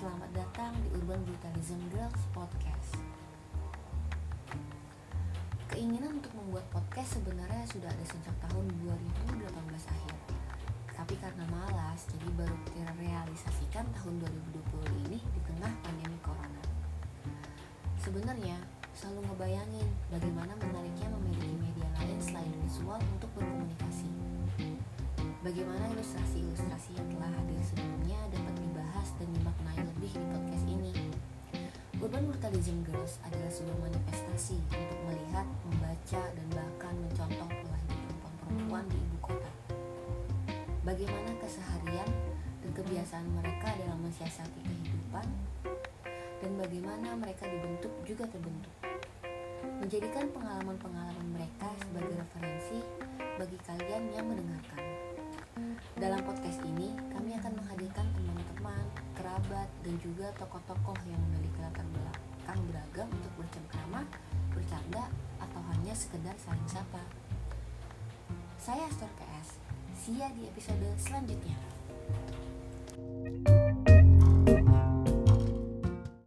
Urban Brutalism Girls Podcast. Keinginan untuk membuat podcast sebenarnya sudah ada sejak tahun 2018 akhir. Tapi karena malas, jadi baru terrealisasikan tahun 2020 ini di tengah pandemi corona. Sebenarnya, selalu ngebayangin bagaimana menariknya memiliki media lain selain visual untuk berkomunikasi. Bagaimana ilustrasi-ilustrasi yang telah hadir Urban Brutalism Girls adalah sebuah manifestasi untuk melihat, membaca, dan bahkan mencontoh pola hidup perempuan-perempuan di ibu kota. Bagaimana keseharian dan kebiasaan mereka dalam mensiasati kehidupan, dan bagaimana mereka dibentuk juga terbentuk. Menjadikan pengalaman-pengalaman mereka sebagai referensi bagi kalian yang mendengarkan. Dalam podcast ini, kami akan menghadirkan teman-teman, kerabat, dan juga tokoh-tokoh yang memiliki latar belakang beragam untuk bercengkrama, bercanda, atau hanya sekedar saling sapa. Saya Astor PS. See ya di episode selanjutnya.